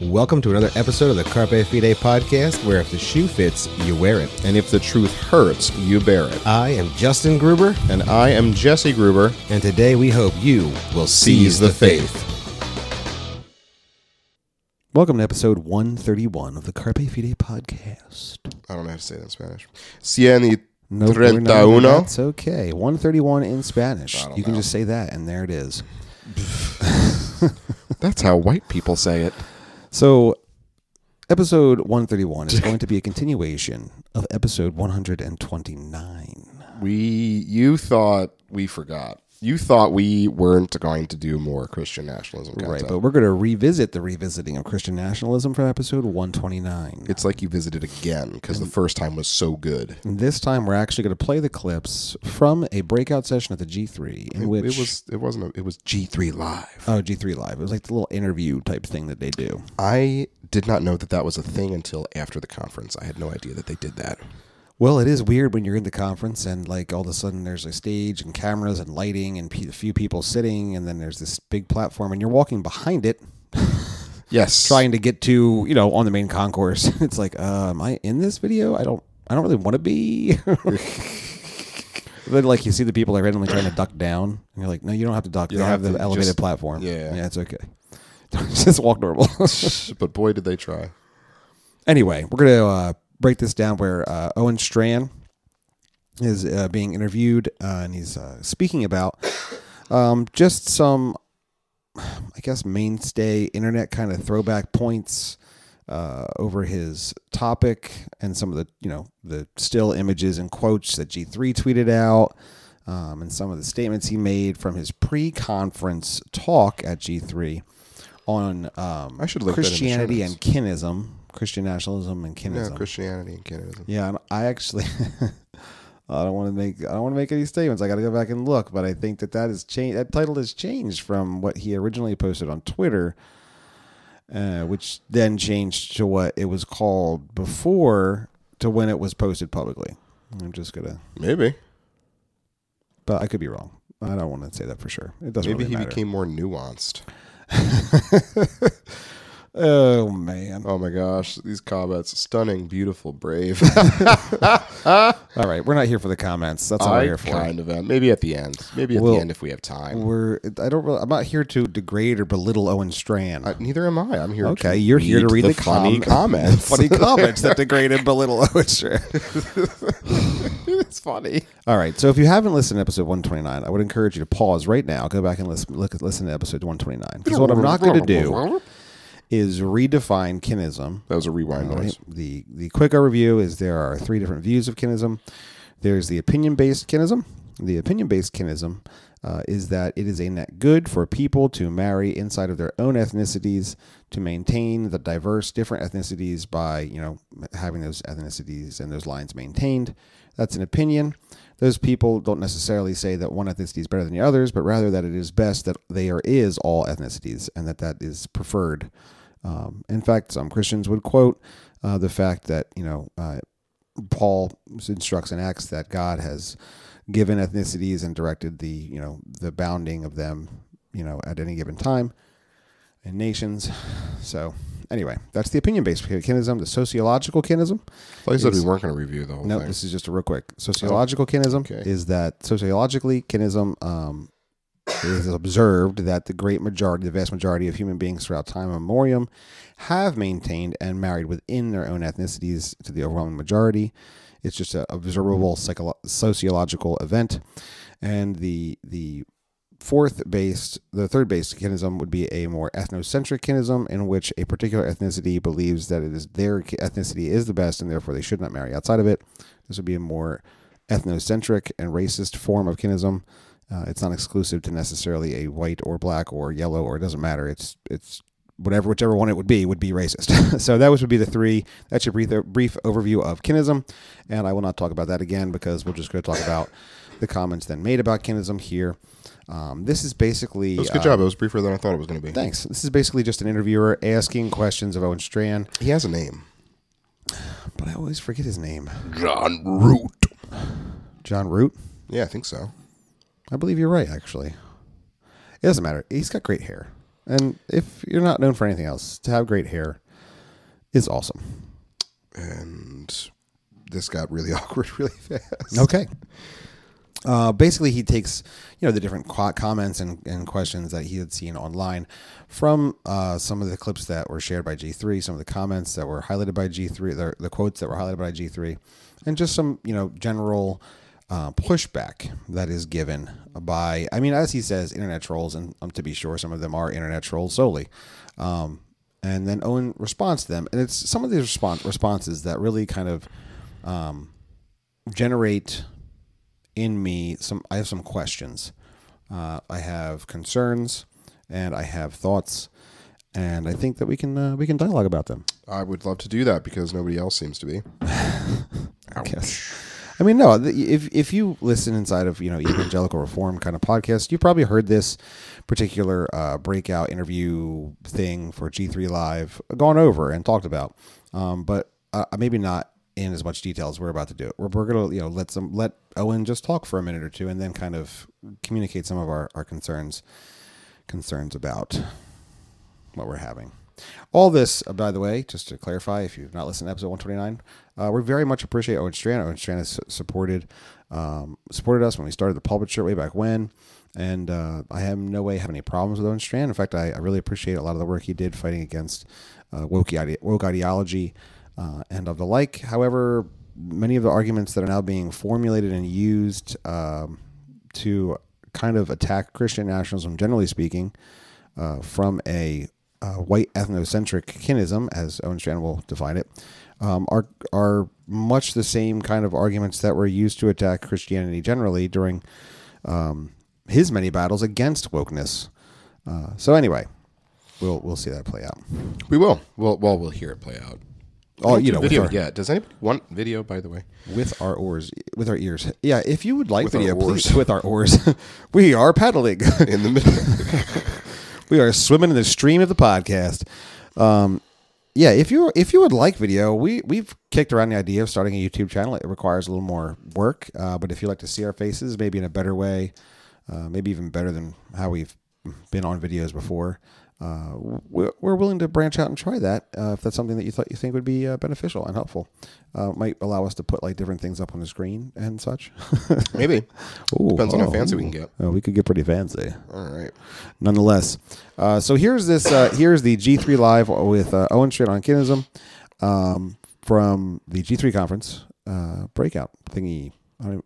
Welcome to another episode of the Carpe Fide podcast, where if the shoe fits, you wear it. And if the truth hurts, you bear it. I am Justin Gruber, And I am Jesse Gruber. and today we hope you will Seize the faith. Welcome to episode 131 of the Carpe Fide podcast. I don't know how to say that in Spanish. Cien y No, treinta uno. That's okay. 131 in Spanish. You can know. just say that, and there it is. That's how white people say it. So, episode 131 is going to be a continuation of episode 129. We, you thought we forgot. You thought we weren't going to do more Christian nationalism content. Right, but we're going to revisit the revisiting of Christian nationalism for episode 129. it's like you visited again because the first time was so good. And this time, we're actually going to play the clips from a breakout session at the G3, in It, which it was. It wasn't. A, it was G three live. oh G3 Live. It was like the little interview type thing that they do. I did not know that that was a thing until after the conference. I had no idea that they did that. Well, it is weird when you're in the conference and like all of a sudden there's a stage and cameras and lighting and a few people sitting, and then there's this big platform and you're walking behind it, Yes. trying to get to you know on the main concourse. it's like, uh, am I in this video? I don't. I don't really want to be. then, like you see the people are randomly trying to duck down, and you're like, no, you don't have to duck. You they have, have the elevated just- platform. yeah. yeah, it's okay. just walk normal. but boy, did they try. anyway, we're gonna uh, break this down where uh, Owen Strachan is uh, being interviewed uh, and he's uh, speaking about um, just some, I guess, mainstay internet kind of throwback points uh, over his topic and some of the you know the still images and quotes that G3 tweeted out. Um, and some of the statements he made from his pre-conference talk at G3 on um, I should link that in the show Christianity and kinism, Christian nationalism and No, kinism. Christianity and Canada. Yeah, and I actually, I don't want to make, I don't want to make any statements. I got to go back and look, but I think that that is changed. That title has changed from what he originally posted on Twitter, uh, which then changed to what it was called before to when it was posted publicly. I'm just gonna, Maybe. but I could be wrong. I don't want to say that for sure. It doesn't Maybe really he matter. became more nuanced. oh man! Oh my gosh, these comments. Stunning, beautiful, brave. All right, we're not here for the comments. That's all we're here for. kind of am. Maybe at the end. Maybe at Well, the end if we have time. We're. I don't. Really, I'm not here to degrade or belittle Owen Strachan. I, neither am I. I'm here. Okay, to you're here to read the, funny com- comments. funny comments that degrade and belittle Owen Strachan. it's funny. All right, so if you haven't listened to episode 129, I would encourage you to pause right now, go back and listen, look, listen to episode 129. Because what I'm not going to do is redefine kinism. That was a rewind noise. The the quick overview is there are three different views of kinism. There's the opinion based kinism. The opinion based kinism uh, is that it is a net good for people to marry inside of their own ethnicities to maintain the diverse different ethnicities by you know having those ethnicities and those lines maintained. That's an opinion. Those people don't necessarily say that one ethnicity is better than the others, but rather that it is best that there is all ethnicities and that that is preferred. Um, in fact, some Christians would quote uh, the fact that you know uh, Paul instructs in Acts that God has given ethnicities and directed the you know the bounding of them you know at any given time and nations. So anyway, that's the opinion-based kinism. The sociological kinism. I thought you said we weren't going to review the whole No, thing. this is just a real quick. Sociological kinism okay. is that sociologically kinism um, is observed that the great majority, the vast majority of human beings throughout time and memoriam have maintained and married within their own ethnicities to the overwhelming majority. It's just a observable psycholo- sociological event, and the the fourth based, the third based kinism would be a more ethnocentric kinism, in which a particular ethnicity believes that it is their ethnicity is the best, and therefore they should not marry outside of it. This would be a more ethnocentric and racist form of kinism. Uh, it's not exclusive to necessarily a white or black or yellow or it doesn't matter. It's it's whatever whichever one it would be would be racist. so that would be the three. That's your brief brief overview of kinism, and I will not talk about that again because we're just going to talk about the comments then made about kinism here. Um, this is basically It was a good uh, job. It was briefer than I thought it was going to be. Thanks. This is basically just an interviewer asking questions of Owen Strachan, He has a name. but I always forget his name. Jon Root. Jon Root. Yeah, I think so. I believe you're right. Actually, it doesn't matter. He's got great hair. And if you're not known for anything else, to have great hair is awesome. And this got really awkward really fast. Okay. Uh, basically, he takes you know the different qu- comments and, and questions that he had seen online from uh, some of the clips that were shared by G3, some of the comments that were highlighted by G3, the, the quotes that were highlighted by G3, and just some you know general uh, pushback that is given by I mean as he says internet trolls and um, to be sure some of them are internet trolls solely. Um, and then Owen responds to them, and it's some of these response responses that really kind of um, generate in me some i have some questions uh, i have concerns and i have thoughts and i think that we can uh, we can dialogue about them I would love to do that because nobody else seems to be. i guess i mean no if if you listen inside of you know evangelical reform kind of podcast you probably heard this particular uh, breakout interview thing for g3 live gone over and talked about um, but uh, maybe not in as much detail as we're about to do it. We're, we're gonna you know let some let Owen just talk for a minute or two and then kind of communicate some of our, our concerns concerns about what we're having. All this, uh, by the way, just to clarify, if you've not listened to episode 129, uh, we very much appreciate Owen Strachan. Owen Strachan has supported um, supported us when we started the pulpit shirt way back when, and uh, I have no way have any problems with Owen Strachan. In fact, I, I really appreciate a lot of the work he did fighting against uh, woke, ide- woke ideology uh, and of the like. However, many of the arguments that are now being formulated and used um, to kind of attack Christian nationalism, generally speaking, uh, from a uh, white ethnocentric kinism, as Owen Strachan will define it, um, are are much the same kind of arguments that were used to attack Christianity generally during um, his many battles against wokeness. Uh, so anyway, we'll we'll see that play out. We will. Well, we'll hear it play out. Oh, you know, video our- yet. Does anybody want video? By the way, with our oars, with our ears. Yeah, if you would like With video, please with our oars. we are paddling. in the middle. we are swimming in the stream of the podcast. Um, yeah, if you if you would like video, we we've kicked around the idea of starting a YouTube channel. It requires a little more work, uh, but if you like to see our faces, maybe in a better way, uh, maybe even better than how we've been on videos before, uh, we're, we're willing to branch out and try that uh, if that's something that you thought you think would be uh, beneficial and helpful. Uh, might allow us to put like different things up on the screen and such. Maybe Ooh, depends on how oh, fancy we can get. Oh, we could get pretty fancy All right. nonetheless. Uh, so here's this. Uh, here's the G3 live with uh, Owen Strachan on Kinism um, from the G3 conference uh, breakout thingy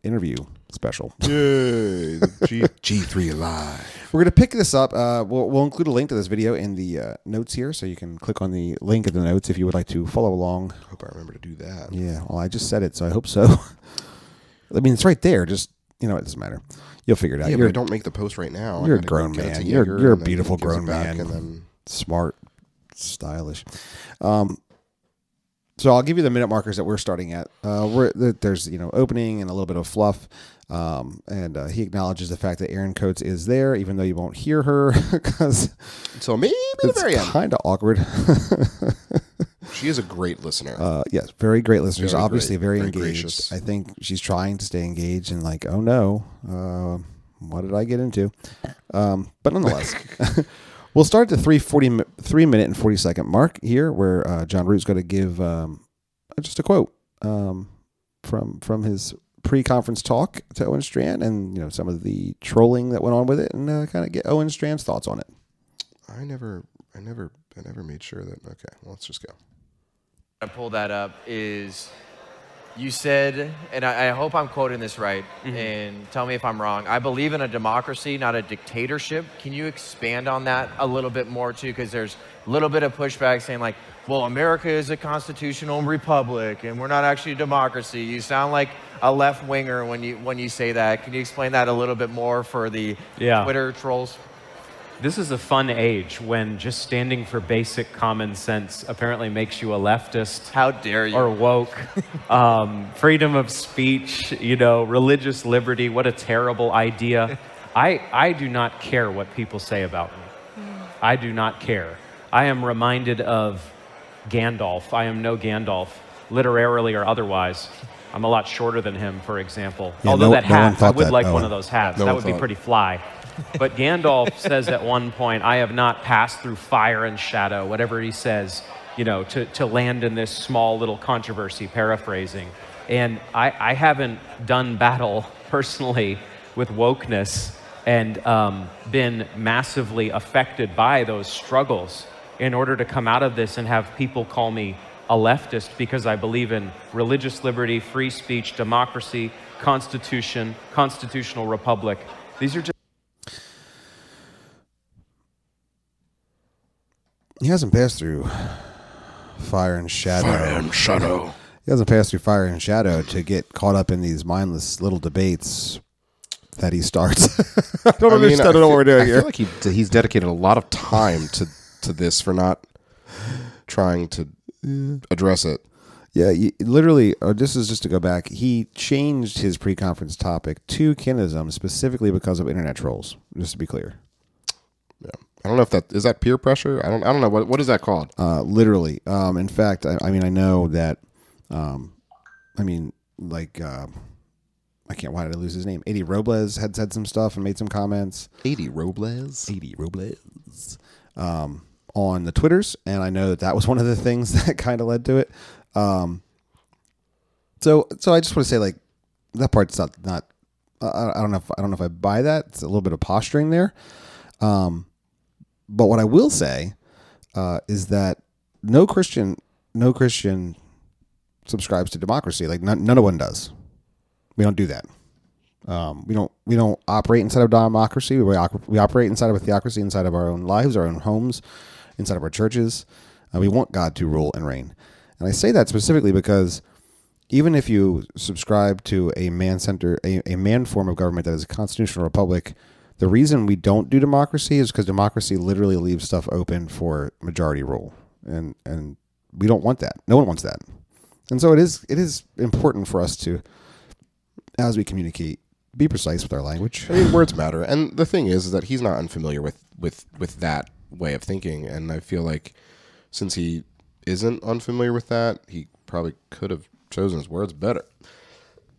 interview special. Yay! G G three live. We're gonna pick this up. Uh, we'll, we'll include a link to this video in the uh, notes here, so you can click on the link in the notes if you would like to follow along. I Hope I remember to do that. Yeah, well, I just said it, so I hope so. I mean, it's right there. Just you know, it doesn't matter. You'll figure it out. Yeah, but You're I don't make the post right now. You're a grown man. You're- you're a and then he beautiful grown man. And then smart, stylish. Um, so I'll give you the minute markers that we're starting at. Uh, we're, there's you know opening and a little bit of fluff, um, and uh, he acknowledges the fact that Erin Coates is there, even though you won't hear her because so maybe it's very end. kind of awkward. She is a great listener. uh, yes, very great listener. Very obviously, great, very, very engaged. gracious. I think she's trying to stay engaged and like, oh no, uh, what did I get into? Um, but nonetheless, we'll start at the 340, mi- three minute and 40 second mark here where uh, Jon Root's going to give um, just a quote um, from from his pre-conference talk to Owen Strachan and you know some of the trolling that went on with it and uh, kind of get Owen Strachan's thoughts on it. I never, I never, I never made sure that. Okay, well, let's just go. I pull that up is you said, and I, I hope I'm quoting this right, and tell me if I'm wrong. I believe in a democracy, not a dictatorship. Can you expand on that a little bit more too? Because there's a little bit of pushback saying like, well, America is a constitutional republic, and we're not actually a democracy. You sound like a left winger when you when you say that. Can you explain that a little bit more for the Yeah. Twitter trolls? This is a fun age when just standing for basic common sense apparently makes you a leftist How dare you? or woke. um, freedom of speech, you know, religious liberty, what a terrible idea. I, I do not care what people say about me. I do not care. I am reminded of Gandalf. I am no Gandalf, literarily or otherwise. I'm a lot shorter than him, for example. Yeah, Although no- that no hat, I would that, like one Owen. of those hats. No that would be pretty fly. But Gandalf says at one point, I have not passed through fire and shadow, whatever he says, you know, to, to land in this small little controversy, paraphrasing. And I, I haven't done battle personally with wokeness and um, been massively affected by those struggles in order to come out of this and have people call me a leftist because I believe in religious liberty, free speech, democracy, constitution, constitutional republic. These are just He hasn't passed through fire and shadow. Fire and shadow. He hasn't passed through fire and shadow to get caught up in these mindless little debates that he starts. I don't understand. I, don't know what we're doing I here. feel like he, he's dedicated a lot of time to to this for not trying to address it. Yeah, you, literally, uh, this is just to go back. He changed his pre-conference topic to kinism specifically because of internet trolls. Just to be clear, Yeah, I don't know if that is that peer pressure. I don't. I don't know what what is that called. uh, literally. Um, in fact, I, I mean, I know that. Um, I mean, like, uh, I can't. Why did I lose his name? Eddie Robles had said some stuff and made some comments. Eddie Robles. Eddie Robles um, on the Twitters, and I know that that was one of the things that kind of led to it. Um, so, so I just want to say, like, that part's not not. I, I don't know. If, I don't know if I buy that. It's a little bit of posturing there. Um, but what I will say uh, is that no Christian, no Christian subscribes to democracy. Like none, none of one does. We don't do that. Um, we don't we don't operate inside of democracy. We, we operate inside of a theocracy, inside of our own lives, our own homes, inside of our churches. Uh, we want God to rule and reign. And I say that specifically because even if you subscribe to a man center a, a man form of government that is a constitutional republic, the reason we don't do democracy is because democracy literally leaves stuff open for majority rule. And and we don't want that. No one wants that. And so it is it is important for us to as we communicate be precise with our language. I mean, words matter, and the thing is, is that he's not unfamiliar with with with that way of thinking, and I feel like since he isn't unfamiliar with that, he probably could have chosen his words better.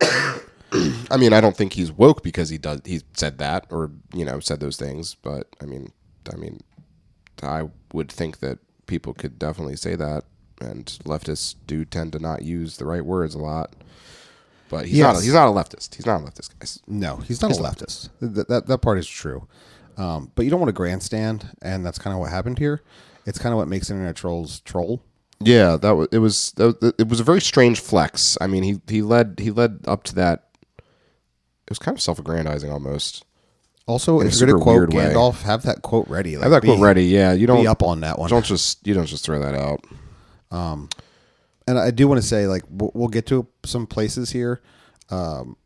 I mean, I don't think he's woke because he does he said that or you know said those things, but I mean, I mean, I would think that people could definitely say that, and leftists do tend to not use the right words a lot. But he's not. Yes. He's not a leftist. He's not a leftist, guys. No, he's not a leftist. That, that that part is true. Um, but you don't want to grandstand, and that's kind of what happened here. It's kind of what makes internet trolls troll. Yeah, that was it. Was that it was a very strange flex. I mean, he he led he led up to that. It was kind of self-aggrandizing almost. Also, if you're gonna quote weird way. Gandalf, have that quote ready. Like, Have that quote ready. Yeah, you don't Be up on that one. Don't just you don't just throw that out. and I do want to say, like, we'll, we'll get to some places here um,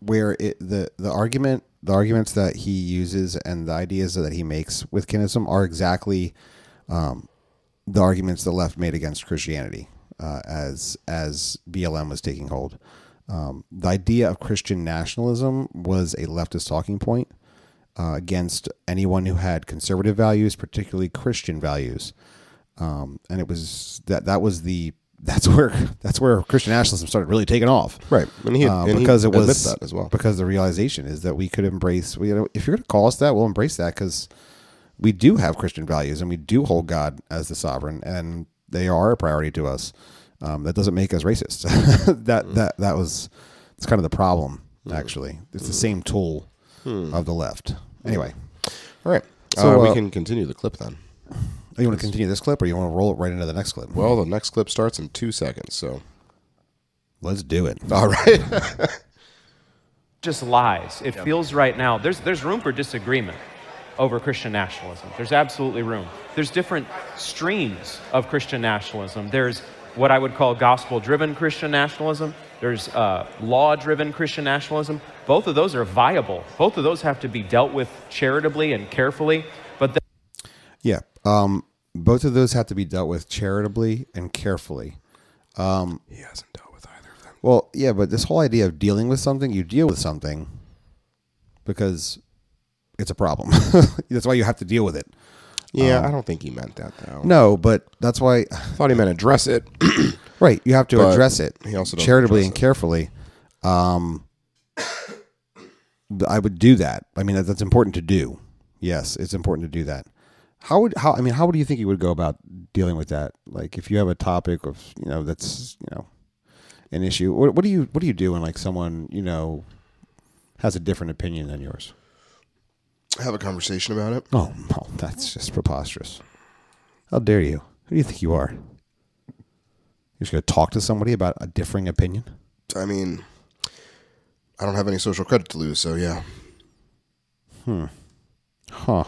where it the the argument, the arguments that he uses, and the ideas that he makes with kinism are exactly um, the arguments the left made against Christianity uh, as as BLM was taking hold. Um, the idea of Christian nationalism was a leftist talking point uh, against anyone who had conservative values, particularly Christian values um, and it was that that was the that's where that's where Christian nationalism started really taking off, Right, and he- Uh, and he because it was that as well. Because the realization is that we could embrace, we, you know, if you're going to call us that, we'll embrace that because we do have Christian values and we do hold God as the sovereign, and they are a priority to us. Um, that doesn't make us racist. that that that was it's kind of the problem. Actually, it's the same tool of the left. Anyway, All right, So, uh, we uh, can continue the clip then. Oh, you want to continue this clip, or you want to roll it right into the next clip? Well, the next clip starts in two seconds. So, Let's do it. all right. just lies. It feels right now. There's there's room for disagreement over Christian nationalism. There's absolutely room. There's different streams of Christian nationalism. There's what I would call gospel-driven Christian nationalism. There's uh, law-driven Christian nationalism. Both of those are viable. Both of those have to be dealt with charitably and carefully. But the, Yeah. Um, both of those have to be dealt with charitably and carefully. he hasn't dealt with either of them. Well, yeah, but this whole idea of dealing with something, you deal with something because it's a problem. that's why you have to deal with it. Yeah, I don't think he meant that though. No, but that's why I thought he meant address it. Right. You have to But address it he also charitably and it. carefully. Um, I would do that. I mean, that, that's important to do. Yes, it's important to do that. How would how I mean, how would you think you would go about dealing with that? Like, if you have a topic of you know that's you know an issue, what, what do you what do you do when like someone you know has a different opinion than yours? Have a conversation about it. Oh, no, that's just preposterous. How dare you? Who do you think you are? You're just going to talk to somebody about a differing opinion? I mean, I don't have any social credit to lose, so yeah. Hmm. Huh.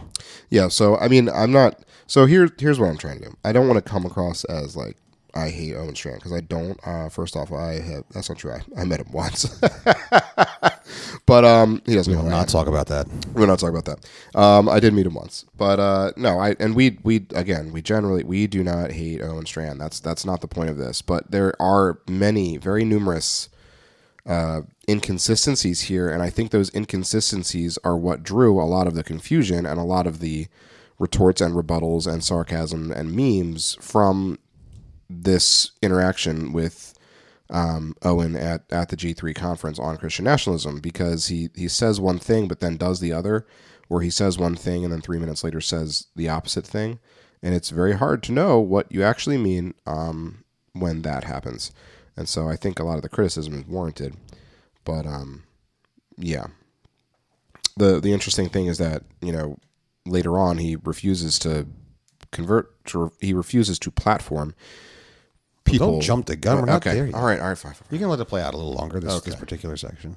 Yeah, so I mean, I'm not. So here, here's what I'm trying to do. I don't want to come across as like I hate Owen Strachan because I don't. Uh, first off, I have that's not true. I, I met him once, but um, he doesn't We will not talk about that. We're not talking about that. Um, I did meet him once, but uh, no, I and we we again we generally we do not hate Owen Strachan. That's that's not the point of this. But there are many, very numerous uh, inconsistencies here, and I think those inconsistencies are what drew a lot of the confusion and a lot of the retorts and rebuttals and sarcasm and memes from this interaction with um, Owen at, at the G3 conference on Christian nationalism because he, he says one thing but then does the other, or he says one thing and then three minutes later says the opposite thing. And it's very hard to know what you actually mean um, when that happens. And so I think a lot of the criticism is warranted. But um, yeah. The, the interesting thing is that, you know, later on he refuses to convert, to, he refuses to platform people. Don't jump the gun. We're not okay. there yet. All right. All right. Fine. fine, fine. You can let it play out a little longer, this, this particular section.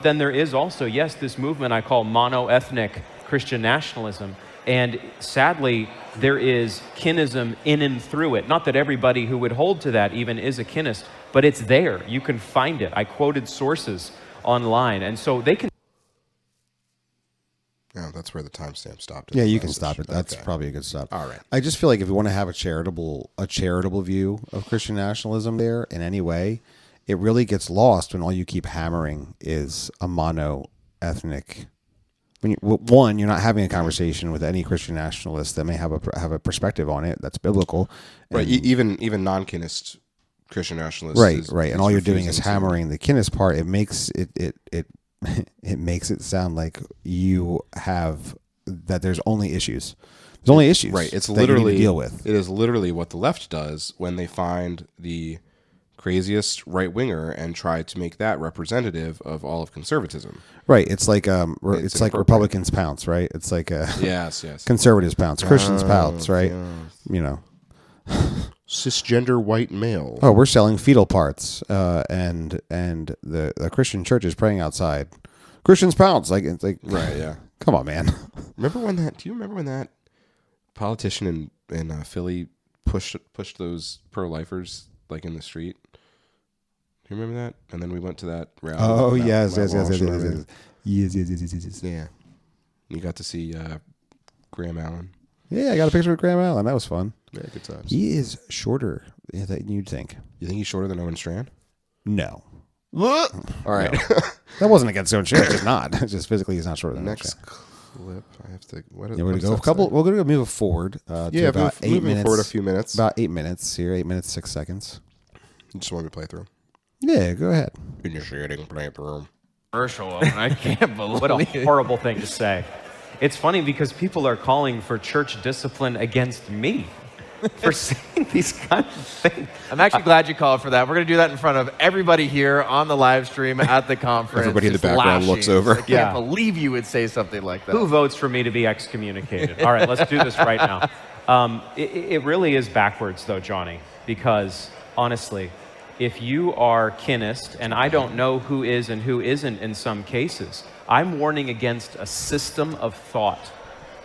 Then there is also, yes, this movement I call mono-ethnic Christian nationalism. And sadly, there is kinism in and through it. Not that everybody who would hold to that even is a kinist, but it's there. You can find it. I quoted sources online. And so they can Yeah, that's where the timestamp stopped. Yeah, you can stop it. That's Okay. probably a good stop. All right. I just feel like if you want to have a charitable a charitable view of Christian nationalism there in any way, it really gets lost when all you keep hammering is a mono ethnic. When you, one, you're not having a conversation with any Christian nationalist that may have a have a perspective on it that's biblical. Right. And- e- even even non-kinist Christian nationalists. right, is- right, and all you're doing is hammering the kinist part. It makes it it it it makes it sound like you have that there's only issues. There's only issues. Right. It's that you need to literally deal with. It is literally what the left does when they find the craziest right winger and try to make that representative of all of conservatism. Right. It's like um, It's it's, like. Republicans pounce, right? It's like uh, Yes. Yes. conservatives pounce, Christians Oh, pounce, right? yeah. You know, Cisgender white male. oh, we're selling fetal parts, uh, and and the the Christian church is praying outside. Christians pounce, like it's like, Right. Yeah. come on, man. Remember when that? Do you remember when that politician in in uh, Philly pushed pushed those pro lifers like in the street? Do you remember that? And then we went to that rally. Oh Mount- yes, yes, yes, yes, yes, yes, yes, yes, yes, yes, yes. Yeah. You got to see uh, Graham Allen. Yeah, I got a picture of Graham Allen. That was fun. Yeah, good times. He is shorter than you'd think. You think he's shorter than Owen Strachan? No, All right. that wasn't against Owen Strachan. Just not. Just physically, he's not shorter than Owen Next Strachan. clip. I have to. What, Yeah, we're gonna does go a couple. say? We're gonna move forward. Uh, to Yeah, about move, eight moving minutes. forward a few minutes. About eight minutes here. Eight minutes six seconds. You just want me to play through. Yeah, go ahead. Initiating playthrough. Commercial. I can't believe What a horrible thing to say. It's funny because people are calling for church discipline against me for saying these kinds of things. I'm actually glad you called for that. We're going to do that in front of everybody here on the live stream at the conference. Everybody in the Just background looks over. I can't Yeah. believe you would say something like that. Who votes for me to be excommunicated? All right, let's do this right now. Um, it, it really is backwards, though, Johnny, because honestly, if you are kinist, and I don't know who is and who isn't in some cases, I'm warning against a system of thought.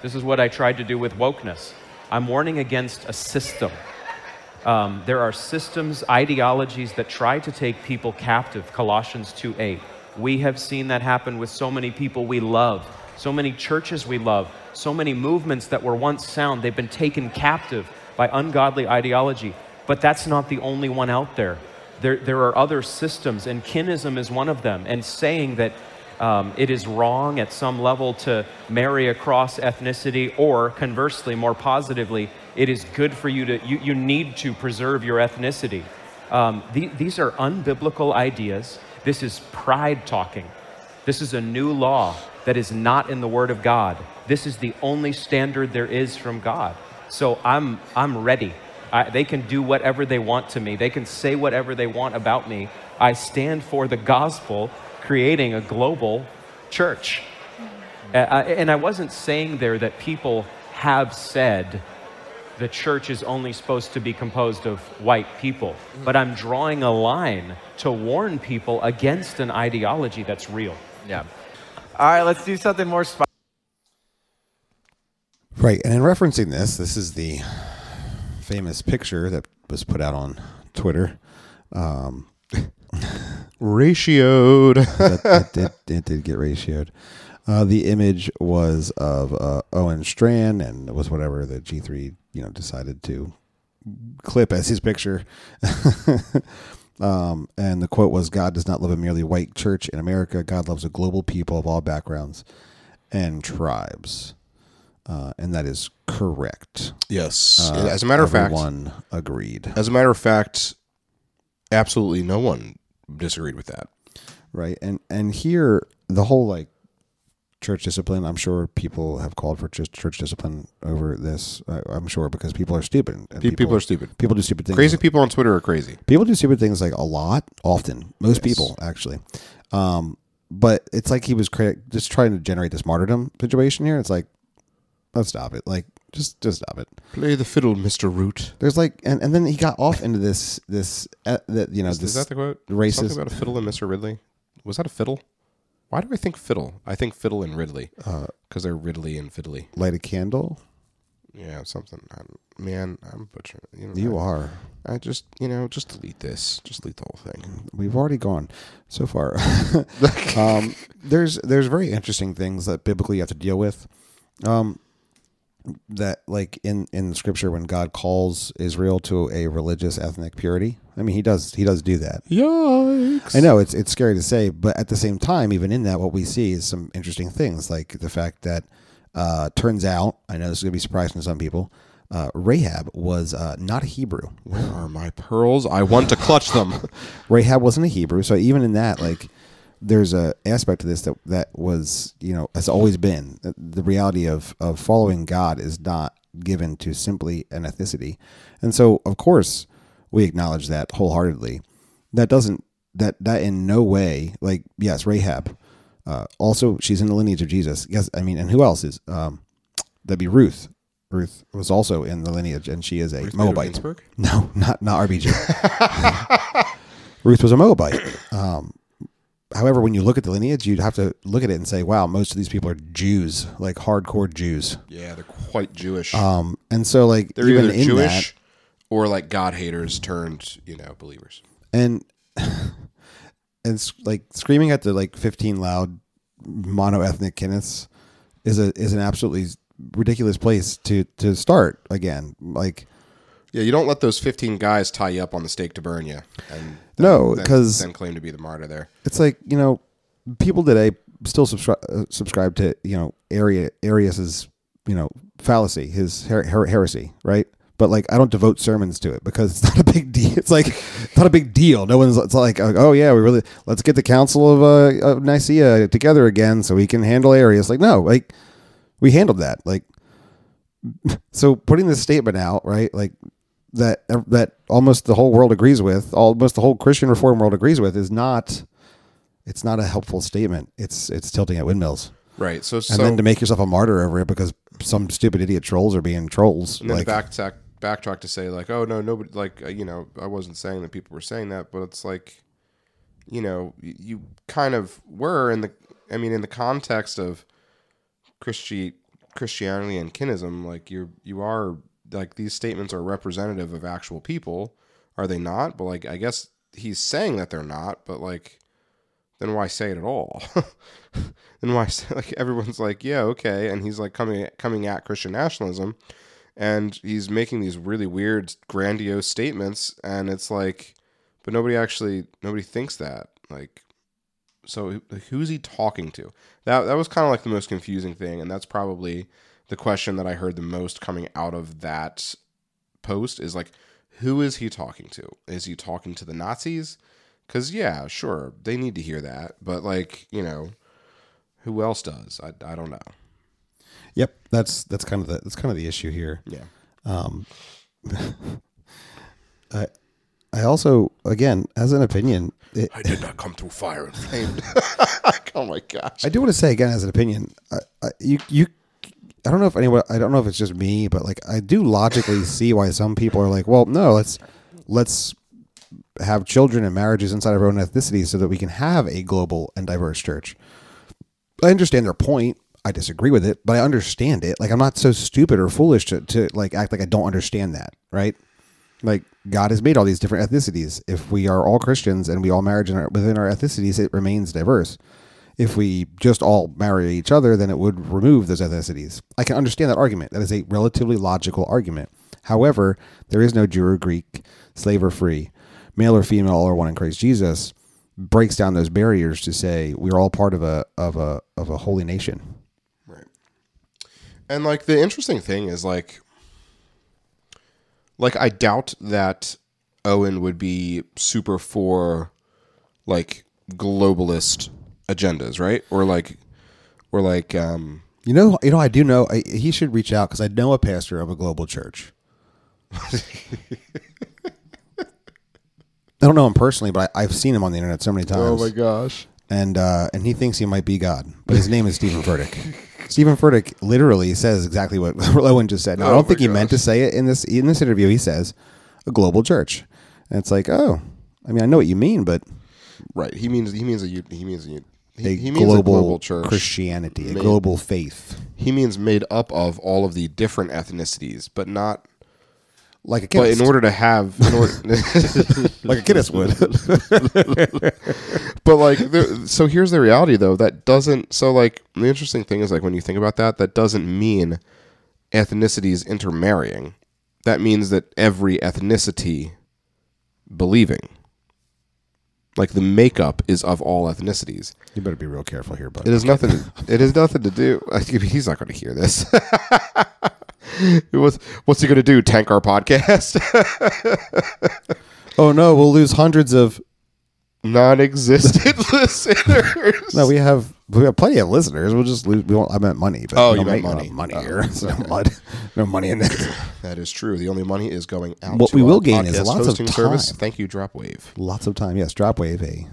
This is what I tried to do with wokeness. I'm warning against a system. Um, there are systems, ideologies that try to take people captive. Colossians 2:8. We have seen that happen with so many people we love, so many churches we love, so many movements that were once sound. They've been taken captive by ungodly ideology. But that's not the only one out there. There, there are other systems, and kinism is one of them. And saying that um, it is wrong at some level to marry across ethnicity, or conversely, more positively, it is good for you to, you, you need to preserve your ethnicity. Um, the, these are unbiblical ideas. This is pride talking. This is a new law that is not in the Word of God. This is the only standard there is from God. So I'm, I'm ready. I, they can do whatever they want to me, they can say whatever they want about me. I stand for the gospel, creating a global church. Uh, and I wasn't saying there that people have said the church is only supposed to be composed of white people, but I'm drawing a line to warn people against an ideology that's real. Yeah. All right, let's do something more spicy. Right, and in referencing this, this is the famous picture that was put out on Twitter. Um, Ratioed. that, that did, it did get ratioed. Uh, the image was of uh, Owen Strachan, and it was whatever the G three you know decided to clip as his picture. um, and the quote was, "God does not love a merely white church in America. God loves a global people of all backgrounds and tribes." Uh, and that is correct. yes. Uh, as a matter of fact, one agreed. as a matter of fact, absolutely no one disagreed with that. right and and here the whole like church discipline i'm sure people have called for just church discipline over this I, i'm sure because people are stupid and Pe- People, are stupid. people do stupid things Crazy people on Twitter are crazy. people do stupid things like a lot often most Yes. people actually um but it's like he was cra- just trying to generate this martyrdom situation here it's like let's stop it like just just stop it Play the fiddle, Mister Root. there's like and, and then he got off into this this uh, that you know Is, this is that the quote? racist- Something about a fiddle and Mister Ridley. Was that a fiddle? Why do I think fiddle? I think fiddle and Ridley Uh, because they're Ridley and fiddly. light a candle Yeah, something. I'm, man, I'm butchering. You, know, you I, are I just, you know, just delete this. Just delete the whole thing. we've already gone so far. um, there's there's very interesting things that biblically you have to deal with. Um, that like in in scripture when God calls Israel to a religious ethnic purity. I mean, he does he does do that. Yikes! I know it's it's scary to say, but at the same time, even in that, what we see is some interesting things, like the fact that uh, turns out, I know this is gonna be surprising to some people, uh, Rahab was uh, not a Hebrew. Where are my pearls? I want to clutch them. Rahab wasn't a Hebrew, so even in that, like, there's a aspect to this that that was, you know, has always been the- the reality of of following God is not given to simply an ethnicity, and so of course we acknowledge that wholeheartedly. That doesn't that that in no way like yes, Rahab. Uh, also, she's in the lineage of Jesus. Yes, I mean, and who else is? Um, that'd be Ruth. Ruth was also in the lineage, and she is a Ruth Moabite. No, not not RBG. Ruth was a Moabite. Um, however, when you look at the lineage, you'd have to look at it and say, "Wow, most of these people are Jews, like hardcore Jews." Yeah, they're quite Jewish. Um, and so, like, they're even either in Jewish or like God haters turned, you know, believers. and and like screaming at the like fifteen loud mono ethnic kinists is a is an absolutely ridiculous place to to start again. Like, Yeah, you don't let those 15 guys tie you up on the stake to burn you. And No, then- 'cause- then claim to be the martyr there. it's like you know people today still subscribe uh, subscribe to you know Ari- Arius's you know fallacy his her- her- heresy right but like I don't devote sermons to it because it's not a big deal it's like it's not a big deal no one's it's like oh yeah we really let's get the council of, uh, of Nicaea together again so we can handle Arius like no like we handled that like so putting this statement out right like that that almost the whole world agrees with almost the whole Christian reform world agrees with is not it's not a helpful statement. It's it's tilting at windmills. Right. So, And then to make yourself a martyr over it because some stupid idiot trolls are being trolls. and then Like backtrack, backtrack to say like, oh no, nobody like uh, you know, I wasn't saying that people were saying that, but it's like, you know, you, you kind of were in the, I mean, in the context of Christi Christianity and kinism, like you're you are like these statements are representative of actual people, are they not? But like, I guess he's saying that they're not, but like, then why say it at all? then why say like everyone's like, yeah, okay, and he's like coming coming at Christian nationalism and he's making these really weird grandiose statements and it's like but nobody actually nobody thinks that like so who's he talking to that that was kind of like the most confusing thing and that's probably the question that i heard the most coming out of that post is like who is he talking to? Is he talking to the Nazis? Because yeah, sure, they need to hear that, but like you know, who else does? I, I don't know. Yep, that's that's kind of the that's kind of the issue here. Yeah. Um, I also, again, as an opinion, it, I did not come through fire and flame. oh my gosh. I do want to say again as an opinion, I, I, you you I don't know if anyone I don't know if it's just me, but like I do logically see why some people are like, well, no, let's let's have children and marriages inside of our own ethnicity so that we can have a global and diverse church. I understand their point. I disagree with it, but I understand it. Like I'm not so stupid or foolish to, to like act like I don't understand that, right? Like God has made all these different ethnicities. If we are all Christians and we all marry in our, within our ethnicities, it remains diverse. If we just all marry each other, then it would remove those ethnicities. I can understand that argument. That is a relatively logical argument. However, there is no Jew or Greek, slave or free, male or female, all are one in Christ Jesus. Breaks down those barriers to say we're all part of a of a of a holy nation. Right. And like the interesting thing is like like I doubt that Owen would be super for like globalist agendas, right? Or like or like um You know, you know, I do know I, he should reach out because I know a pastor of a global church. I don't know him personally, but I, I've seen him on the internet so many times. Oh my gosh. and uh, and he thinks he might be God, but his name is Steven Furtick. Steven Furtick literally says exactly what Owen just said. Now, I Oh don't my think he meant to say it in this in this interview. He says a global church, and it's like, oh, I mean, I know what you mean, but Right. He means he means a u- he means a, u- a, he, he means global, a global church. Christianity, a global faith, He means made up of all of the different ethnicities, but not like a but in order to have order, like a kidist would. But like, the, so here's the reality though. That doesn't. So like, the interesting thing is like when you think about that, that doesn't mean ethnicities intermarrying. That means that every ethnicity believing. Like the makeup is of all ethnicities. you better be real careful here, It has nothing. It has nothing to do. He's not going to hear this. what's What's he going to do? Tank our podcast? Oh no, we'll lose hundreds of. Non-existent listeners. No, we have we have plenty of listeners. We'll just lose. We won't. I meant money, but Oh, we you meant money. money. Oh, here. No mud. No money in this. That is true. The only money is going out. What we will gain is lots of hosting service. time. Thank you, Dropwave. Lots of time. Yes, Dropwave, a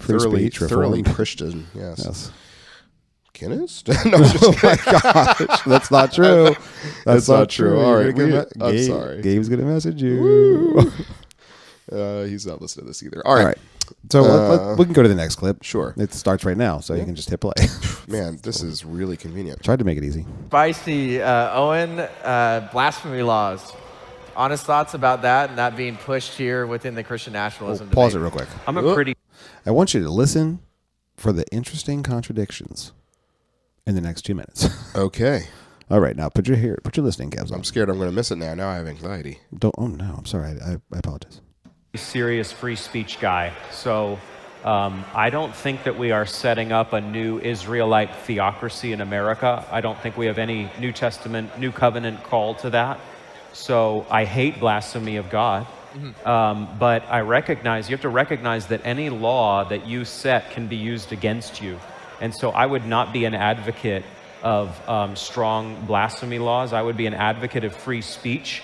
Thoroughly, thoroughly. Christian. Yes. Yes. Guinness? no, just kidding. Gosh, that's not true. That's, That's not true. All You're right, gonna we- get a I'm Gabe- sorry. Gabe's gonna message you. Uh, he's not listening to this either. All right. All right. So let- let- Uh, we can go to the next clip. Sure. It starts right now, so you can just hit play. Man, this is really convenient. Tried to make it easy. Spicy, uh, Owen, uh, blasphemy laws. Honest thoughts about that and that being pushed here within the Christian nationalism. Pause it debate. real quick. I'm a pretty I want you to listen for the interesting contradictions in the next two minutes. Okay. All right, now put your here, put your listening caps on. I'm scared I'm going to miss it now. Now I have anxiety. Don't. Oh no, I'm sorry. I, I apologize. Serious free speech guy. So um, I don't think that we are setting up a new Israelite theocracy in America. I don't think we have any New Testament, New Covenant call to that. So I hate blasphemy of God. Um, but I recognize, you have to recognize that any law that you set can be used against you. And so I would not be an advocate of um, strong blasphemy laws. I would be an advocate of free speech.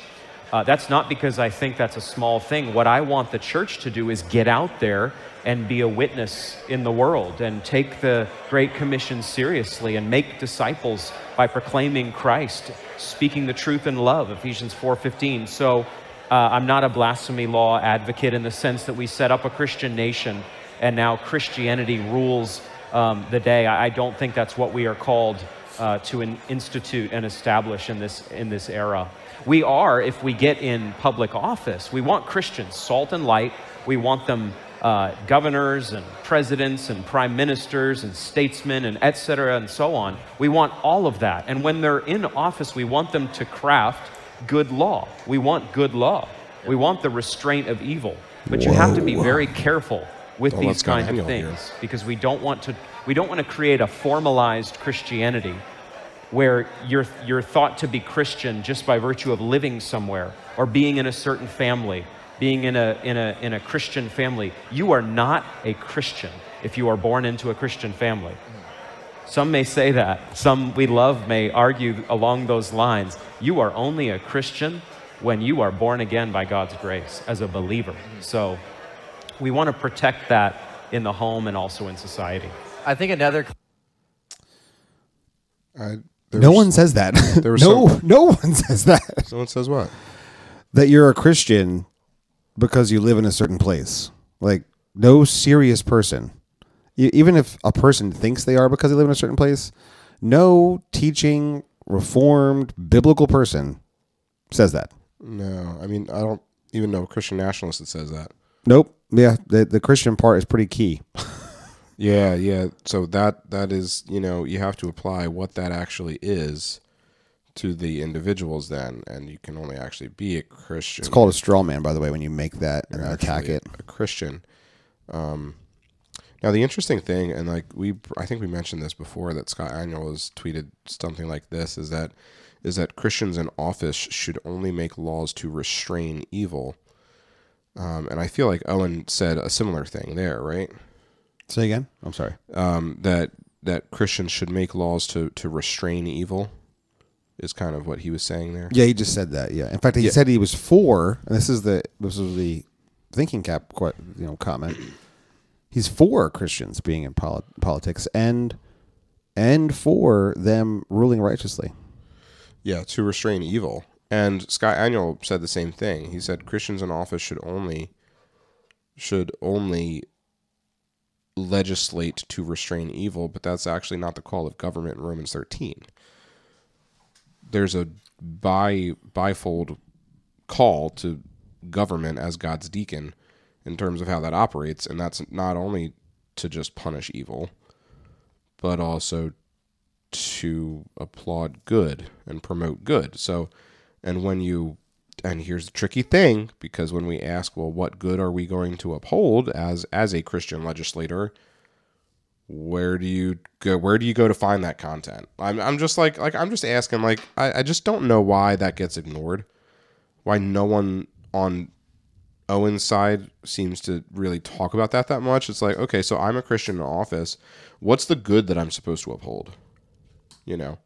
Uh, that's not because I think that's a small thing. What I want the church to do is get out there and be a witness in the world and take the Great Commission seriously and make disciples by proclaiming Christ, speaking the truth in love, Ephesians 4:15. So uh, I'm not a blasphemy law advocate in the sense that we set up a Christian nation and now Christianity rules um, the day. I, I don't think that's what we are called uh, to in, institute and establish in this in this era. We are, if we get in public office, we want Christians, salt and light. We want them uh, governors and presidents and prime ministers and statesmen and et cetera and so on. We want all of that. And when they're in office, we want them to craft good law. We want good law. We want the restraint of evil. But you have to be very careful with these kinds of things because we don't want to we don't want to create a formalized Christianity where you're, you're thought to be Christian just by virtue of living somewhere or being in a certain family, being in a, in a, in a Christian family. You are not a Christian if you are born into a Christian family. Some may say that. Some we love may argue along those lines. You are only a Christian when you are born again by God's grace as a believer. So we want to protect that in the home and also in society. I think another I, No one says that. there was no, some- no one says that. Someone says what? That you're a Christian because you live in a certain place. Like no serious person, E- even if a person thinks they are because they live in a certain place, no teaching, reformed, biblical person says that. No, I mean I don't even know a Christian nationalist that says that. Nope. Yeah, the the Christian part is pretty key. Yeah, yeah. So that that is, you know, you have to apply what that actually is to the individuals then, and you can only actually be a Christian. It's called a straw man, by the way, when you make that and You're attack it. A Christian. Um, now the interesting thing, and like we, I think we mentioned this before, that Scott Aniol has tweeted something like this: is that is that Christians in office should only make laws to restrain evil. Um, and I feel like Owen said a similar thing there, right? Say again. I'm sorry. um, that that Christians should make laws to to restrain evil is kind of what he was saying there. Yeah, he just said that. Yeah. In fact, he Yeah. said he was for, and this is the this is the thinking cap, quite you know, comment. He's for Christians being in poli- politics and and for them ruling righteously. Yeah, to restrain evil. And Scott Aniol said the same thing. He said Christians in office should only should only legislate to restrain evil, but that's actually not the call of government in Romans 13. There's a bi bifold call to government as God's deacon in terms of how that operates, and that's not only to just punish evil, but also to applaud good and promote good. So, and when you, and here's the tricky thing, because when we ask, well, what good are we going to uphold as as a Christian legislator? Where do you go? Where do you go to find that content? I'm, I'm just like, like I'm just asking, like, I, I just don't know why that gets ignored. Why no one on Owen's side seems to really talk about that that much. It's like, okay, so I'm a Christian in office. What's the good that I'm supposed to uphold? You know.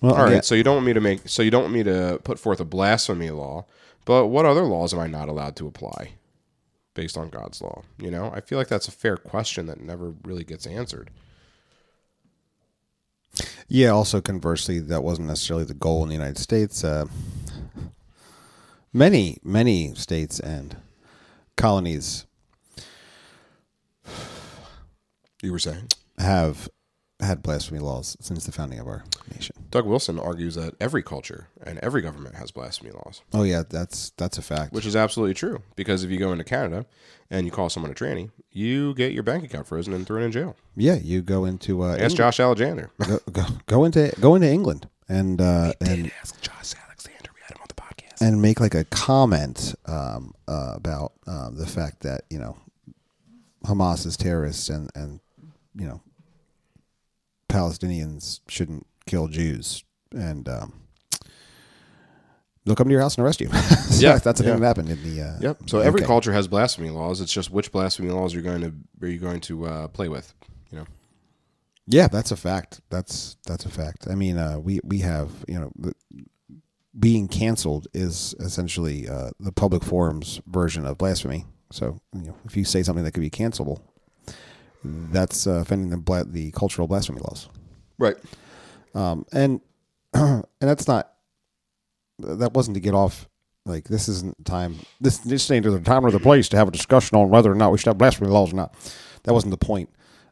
Well, All right, yeah, so you don't want me to make so you don't want me to put forth a blasphemy law, but what other laws am I not allowed to apply based on God's law? You know, I feel like that's a fair question that never really gets answered. yeah. Also, conversely, that wasn't necessarily the goal in the United States. Uh, many, many states and colonies You were saying. have had blasphemy laws since the founding of our nation. Doug Wilson argues that every culture and every government has blasphemy laws, Oh yeah, that's that's a fact. which is absolutely true. Because if you go into Canada and you call someone a tranny, you get your bank account frozen and thrown in jail. yeah, you go into uh, Ask England- Josh Alexander. go, go, go into go into England and uh, and ask Josh Alexander. We had him on the podcast. and make like a comment um, uh, about uh, the fact that you know Hamas is terrorists and and you know Palestinians shouldn't kill Jews and um, they'll come to your house and arrest you. So Yeah, that's the yeah. thing that happened in the. Uh, Yep. So every UK. culture has blasphemy laws. It's just which blasphemy laws you're going to are you going to uh, play with. You know. Yeah, that's a fact. That's that's a fact. I mean, uh, we we have you know the, being canceled is essentially uh, the public forum's version of blasphemy. So you know, if you say something that could be cancelable, that's uh, offending the bla- the cultural blasphemy laws. Right. Um, and and that's not that wasn't to get off. Like this isn't time. This this ain't the time or the place to have a discussion on whether or not we should have blasphemy laws or not. That wasn't the point.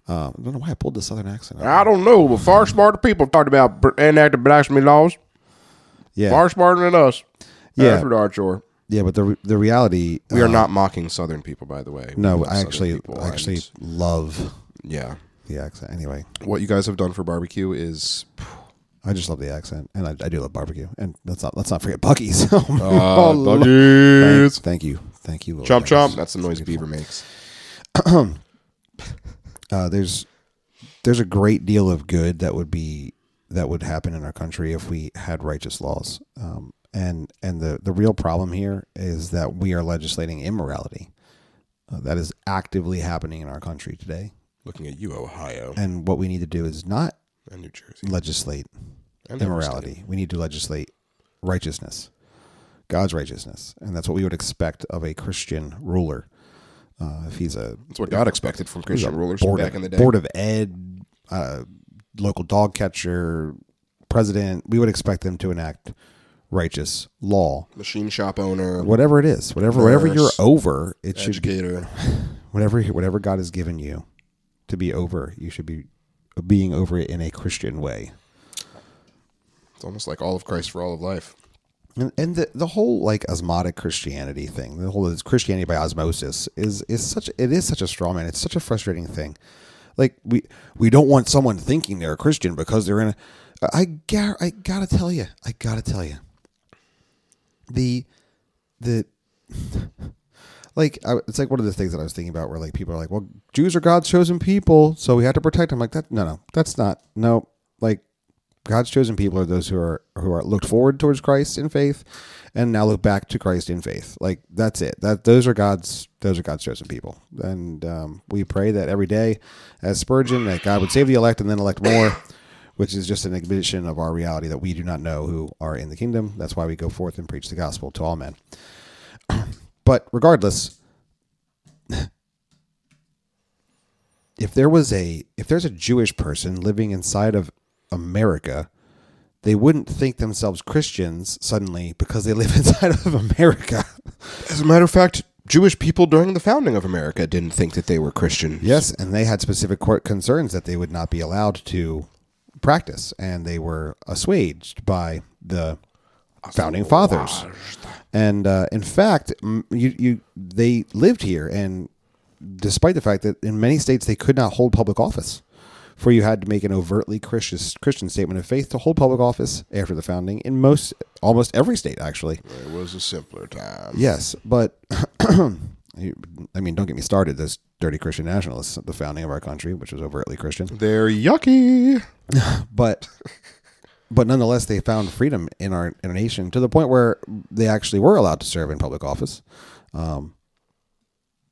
Uh, I don't know why I pulled the southern accent. out. I don't know, but far smarter people talked about enacted blasphemy laws. Yeah, Far smarter than us. Yeah. That's for darn sure. Yeah, but the the reality We are uh, not mocking Southern people, by the way. We No, I actually people, actually and, love yeah. The accent. Anyway, What you guys have done for barbecue is I just love the accent, and I, I do love barbecue. And let's not let's not forget Bucky's. uh, Oh, Lord. Buggies. Thank, thank you, thank you. Lord. Chomp That chomp. That's the noise Beaver makes. Uh, there's there's a great deal of good that would be that would happen in our country if we had righteous laws. Um, and and the the real problem here is that we are legislating immorality. Uh, that is actively happening in our country today. Looking at you, Ohio And what we need to do is not and New Jersey. legislate And immorality. We need to legislate righteousness, God's righteousness, and that's what we would expect of a Christian ruler. Uh, if he's a That's what God expected from Christian rulers board back of, in the day. board of ed, uh, local dog catcher, president, we would expect them to enact righteous law, Machine shop owner, whatever it is, whatever whatever you're over, it should be educator. whatever whatever God has given you to be over, you should be being over it in a Christian way. It's almost like all of Christ for all of life. And, and the, the whole like osmotic Christianity thing, the whole Christianity by osmosis is is such it is such a straw man. It's such a frustrating thing. Like we we don't want someone thinking they're a Christian because they're in a. I gar, I gotta tell you, I gotta tell you. The, the, like I, it's like one of the things that I was thinking about where like people are like, well, Jews are God's chosen people, so we have to protect them. Like that, no, no, that's not no. Like God's chosen people are those who are who are looked forward towards Christ in faith, and now look back to Christ in faith. Like that's it. That those are God's those are God's chosen people, and um, we pray that every day, as Spurgeon, that God would save the elect and then elect more, which is just an admission of our reality that we do not know who are in the kingdom. That's why we go forth and preach the gospel to all men. but regardless, if there was a if there's a Jewish person living inside of America, they wouldn't think themselves Christians suddenly because they live inside of America. As a matter of fact, Jewish people during the founding of America didn't think that they were Christian. Yes, and they had specific court concerns that they would not be allowed to practice, and they were assuaged by the founding fathers. And uh, in fact, you, you they lived here, and despite the fact that in many states they could not hold public office, for you had to make an overtly Christian Christian statement of faith to hold public office after the founding. In most, almost every state, actually. It was a simpler time. Yes, but I mean, don't get me started. Those dirty Christian nationalists at the founding of our country, which was overtly Christian, They're yucky. but but nonetheless, they found freedom in our in our nation to the point where they actually were allowed to serve in public office. Um,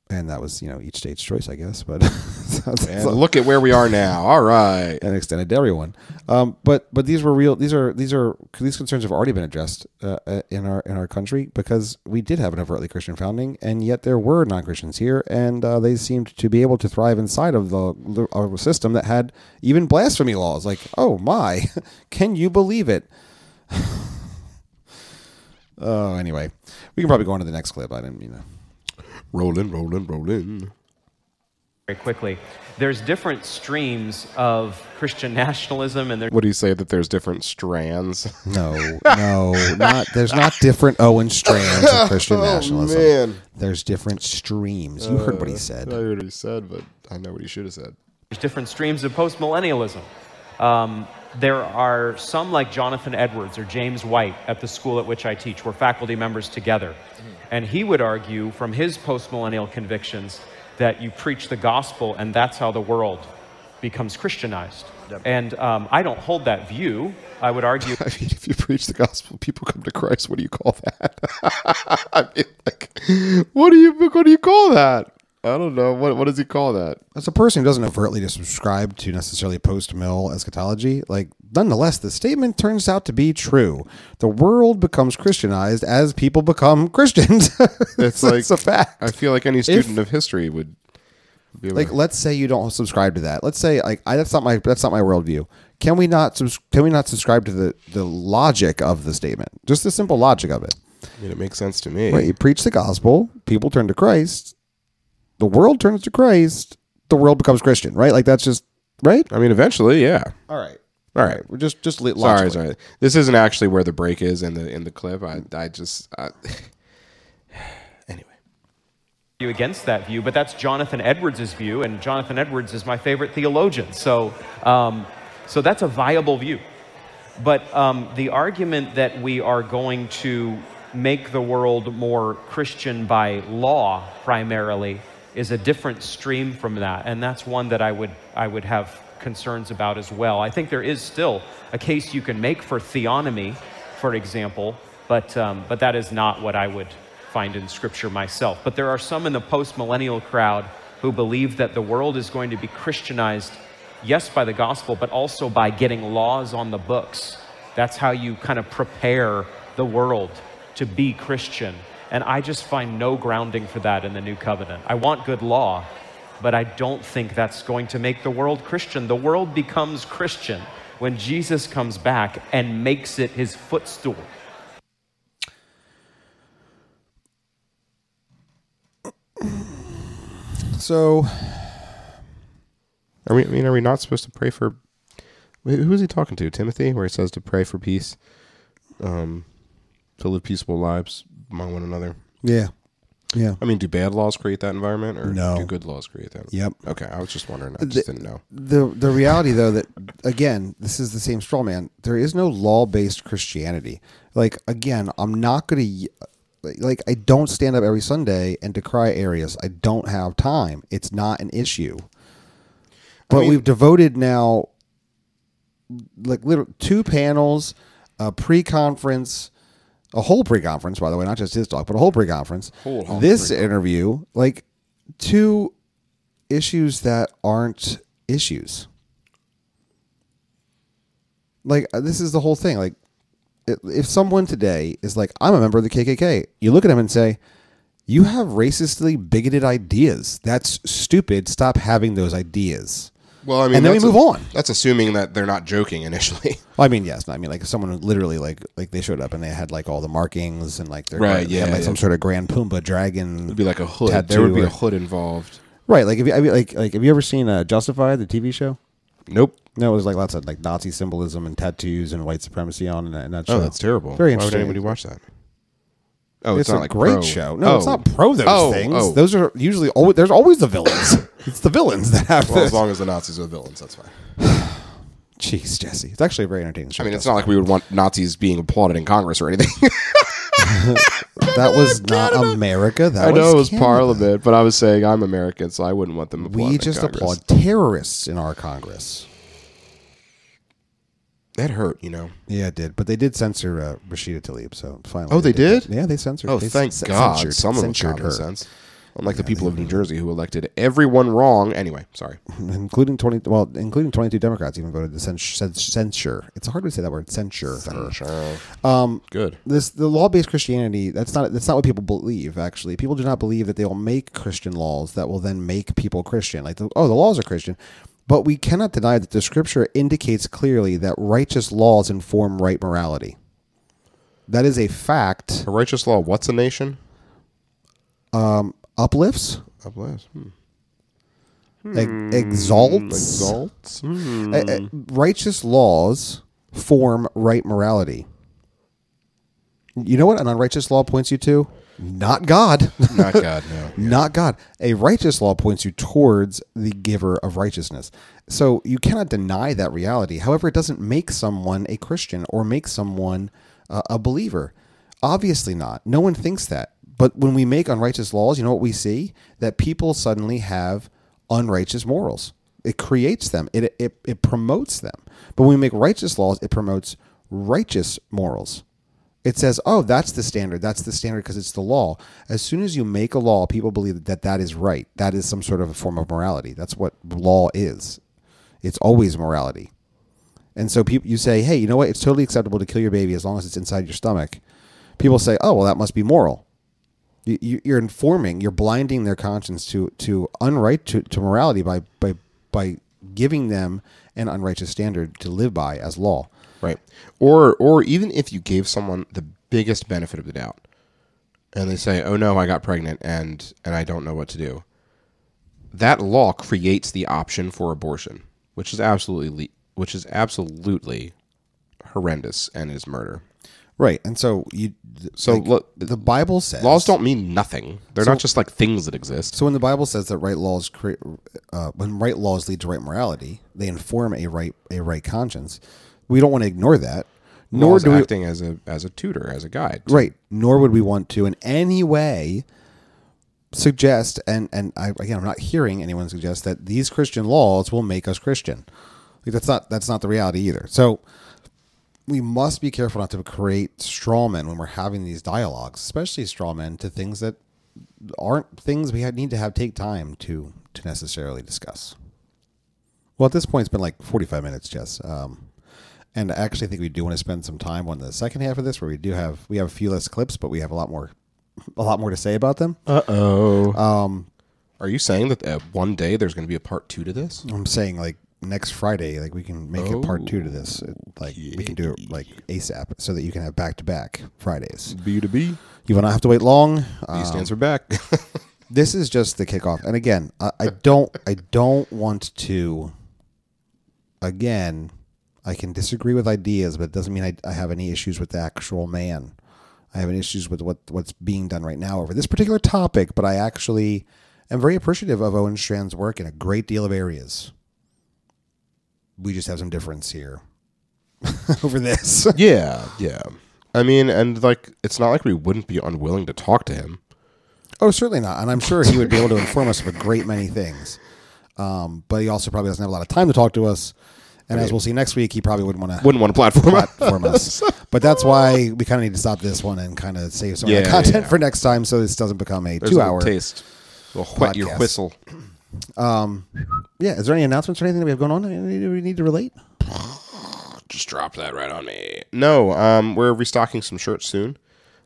and that was you know each state's choice, I guess. But look at where we are now. All right. and extended to everyone. Um, but but these were real. These are these are these concerns have already been addressed uh, uh, in our in our country because we did have an overtly Christian founding, and yet there were non Christians here, and uh, they seemed to be able to thrive inside of the, a system that had even blasphemy laws. Like, oh my, can you believe it? oh, anyway, we can probably go on to the next clip. I didn't mean to. Rolling, rolling, rolling. very quickly. There's different streams of Christian nationalism, and there's What do you say that there's different strands? No, no, not. There's not different Owen strands of Christian nationalism. man. There's different streams. You heard what he said. I heard what he said, but I know what he should have said. There's different streams of postmillennialism. Um, there are some like Jonathan Edwards or James White at the school at which I teach. We're faculty members together. And he would argue from his postmillennial convictions that you preach the gospel and that's how the world becomes Christianized. And um, I don't hold that view. I would argue I mean, if you preach the gospel, people come to Christ. What do you call that? I mean, like, what do you what do you call that? I don't know. What what does he call that? As a person who doesn't overtly subscribe to necessarily post-mill eschatology, like nonetheless, the statement turns out to be true. The world becomes Christianized as people become Christians. It's it's, like a fact. I feel like any student of history would be like to- let's say you don't subscribe to that let's say like I, that's not my that's not my worldview can we not subs- can we not subscribe to the the logic of the statement just the simple logic of it I mean, it makes sense to me. right you preach the gospel people turn to christ the world turns to christ the world becomes christian right like that's just right I mean, eventually, yeah. all right All right. we're just just li- Sorry, sorry. This isn't actually where the break is in the in the clip. I I just I, anyway. you against that view, but that's Jonathan Edwards' view, and Jonathan Edwards is my favorite theologian. So, um, so that's a viable view. But um, the argument that we are going to make the world more Christian by law primarily is a different stream from that, and that's one that I would I would have concerns about as well. I think there is still a case you can make for theonomy, for example, but, um, but that is not what I would find in Scripture myself. But there are some in the post millennial crowd who believe that the world is going to be Christianized, yes, by the gospel, but also by getting laws on the books. That's how you kind of prepare the world to be Christian. And I just find no grounding for that in the new covenant. I want good law, but I don't think that's going to make the world Christian. The world becomes Christian when Jesus comes back and makes it his footstool. So, Are we? I mean, are we not supposed to pray for? Who is he talking to? Timothy, where he says to pray for peace, um, to live peaceable lives among one another. yeah. Yeah. I mean, do bad laws create that environment, or No. do good laws create that? Yep. Okay, I was just wondering. I just The- didn't know. the the reality though that again this is the same straw man there is no law-based christianity like again i'm not gonna like i don't stand up every sunday and decry areas i don't have time it's not an issue but mean- we've devoted now like literally two panels a pre-conference a whole pre-conference by the way not just his talk but a whole pre-conference Whole- whole this interview like two issues that aren't issues. Like uh, this is the whole thing. Like if someone today is like, "I'm a member of the KKK," you look at him and say, "You have racistly bigoted ideas. That's stupid. Stop having those ideas." Well, I mean, And then we move a- on. That's assuming that they're not joking initially. Well, I mean, yes. I mean, like if someone literally like like they showed up and they had like all the markings and like their Right, they had, yeah, like yeah. some sort of Grand Pumbaa dragon. It'd be like a hood. there would be a hood involved. right. Like, have you, I mean, like like have you ever seen uh, Justified, the TV show? Nope. No, it was like lots of like Nazi symbolism and tattoos and white supremacy on and that. Oh, that's terrible. Very Why would anybody watch that? Oh, It's, not a like great pro. show. No, it's Oh. not pro those Oh, things. oh. Those are usually always, there's always the villains. it's the villains that have Well, this. as long as the Nazis are the villains, that's fine. Jeez, Jesse, it's actually a very entertaining show. I mean, it's not like we would want Nazis being applauded in Congress or anything. that was not America. That I know it was Canada. Parliament, but I was saying I'm American, so I wouldn't want them We just applaud terrorists in our Congress. That hurt, you know. Yeah, it did, but they did censor uh, Rashida Tlaib. So finally, Oh, they did? that. Yeah, they censored. Oh, they thank c- God. censored- Some of them censored her, sense. Unlike the people of New Jersey who elected everyone wrong. Anyway, sorry. including twenty. Well, including twenty-two Democrats even voted to cens- cens- censure. It's hard to say that word. Censure. her. Um, Good. this the law-based Christianity. That's not that's not what people believe. Actually, people do not believe that they will make Christian laws that will then make people Christian. Like, the, oh, the laws are Christian, but we cannot deny that the Scripture indicates clearly that righteous laws inform right morality. That is a fact. A righteous law. What's a nation? Uplifts, God bless. Hmm. ex- exalts, Exalts. Hmm. Uh, uh, righteous laws form right morality. You know what an unrighteous law points you to? Not God. Not God, no. Not God. A righteous law points you towards the giver of righteousness. So you cannot deny that reality. However, it doesn't make someone a Christian or make someone uh, a believer. Obviously not. No one thinks that. But when we make unrighteous laws, you know what we see? That people suddenly have unrighteous morals. It creates them. It, it, it promotes them. But when we make righteous laws, it promotes righteous morals. It says, "Oh, that's the standard. That's the standard because it's the law." As soon as you make a law, people believe that that is right. That is some sort of a form of morality. That's what law is. It's always morality. And so people, you say, "Hey, you know what? It's totally acceptable to kill your baby as long as it's inside your stomach." People say, "Oh, well, that must be moral." You, you're informing, you're blinding their conscience to to unright to, to morality by by by giving them an unrighteous standard to live by as law. Right. Or or even if you gave someone the biggest benefit of the doubt and they say, "Oh no, I got pregnant and and I don't know what to do." That law creates the option for abortion, which is absolutely which is absolutely horrendous and is murder. Right. And so you So like, look, the Bible says Laws don't mean nothing. They're So- not just like things that exist. So when the Bible says that right laws create, uh, when right laws lead to right morality, they inform a right a right conscience. We don't want to ignore that, nor Laws do we. acting as a as a tutor, as a guide. Right. Nor would we want to in any way suggest, and and I, again, I'm not hearing anyone suggest that these Christian laws will make us Christian. Like, that's not that's not the reality either. So we must be careful not to create straw men when we're having these dialogues, especially straw men to things that aren't things we need to have take time to to necessarily discuss. Well, at this point, it's been like 45 minutes, Jess. Um, and I actually think we do want to spend some time on the second half of this, where we do have we have a few less clips, but we have a lot more a lot more to say about them. Uh oh. Um, are you saying that uh, one day there's going to be a part two to this? I'm saying like next Friday, like we can make a part two to this. It- Like we can do it like ASAP, so that you can have back to back Fridays. B to B. You will not have to wait long. B um, stands for back. this is just the kickoff, and again, I, I don't, I don't want to. Again, I can disagree with ideas, but it doesn't mean I, I have any issues with the actual man. I have any issues with what what's being done right now over this particular topic, but I actually am very appreciative of Owen Strachan's work in a great deal of areas. We just have some difference here over this. yeah, yeah. I mean, and like, it's not like we wouldn't be unwilling to talk to him. Oh, certainly not. And I'm sure he would be able to inform us of a great many things. Um, but he also probably doesn't have a lot of time to talk to us. And as we'll see next week, he probably wouldn't want to Wouldn't want to platform. platform us. But that's why we kind of need to stop this one and kind of save some of the content yeah. for next time so this doesn't become a There's two a hour taste. Will whet your podcast. Whistle. Yeah. Is there any announcements or anything that we have going on? Anything we need to relate? Just drop that right on me. No, um, we're restocking some shirts soon.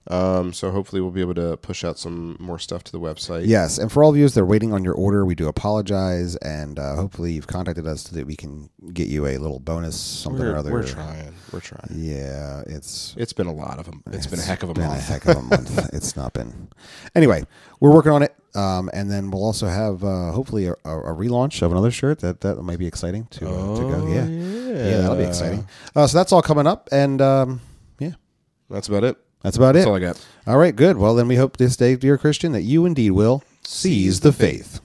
Um, so hopefully we'll be able to push out some more stuff to the website. Yes. And for all of you that are waiting on your order, we do apologize. And uh, hopefully you've contacted us so that we can get you a little bonus, something we're, or other. we're trying. We're trying. Yeah. It's It's been a lot of them. it's been a heck of a been month. a heck of a month. it's not been. Anyway, we're working on it, um, and then we'll also have uh, hopefully a, a, relaunch of another shirt that that might be exciting to uh, to go. Yeah. yeah, that'll be exciting. Uh, so that's all coming up, and um, yeah, That's about it. that's about it. That's all I got. All right, good. Well, then we hope this day, dear Christian, that you indeed will seize the faith.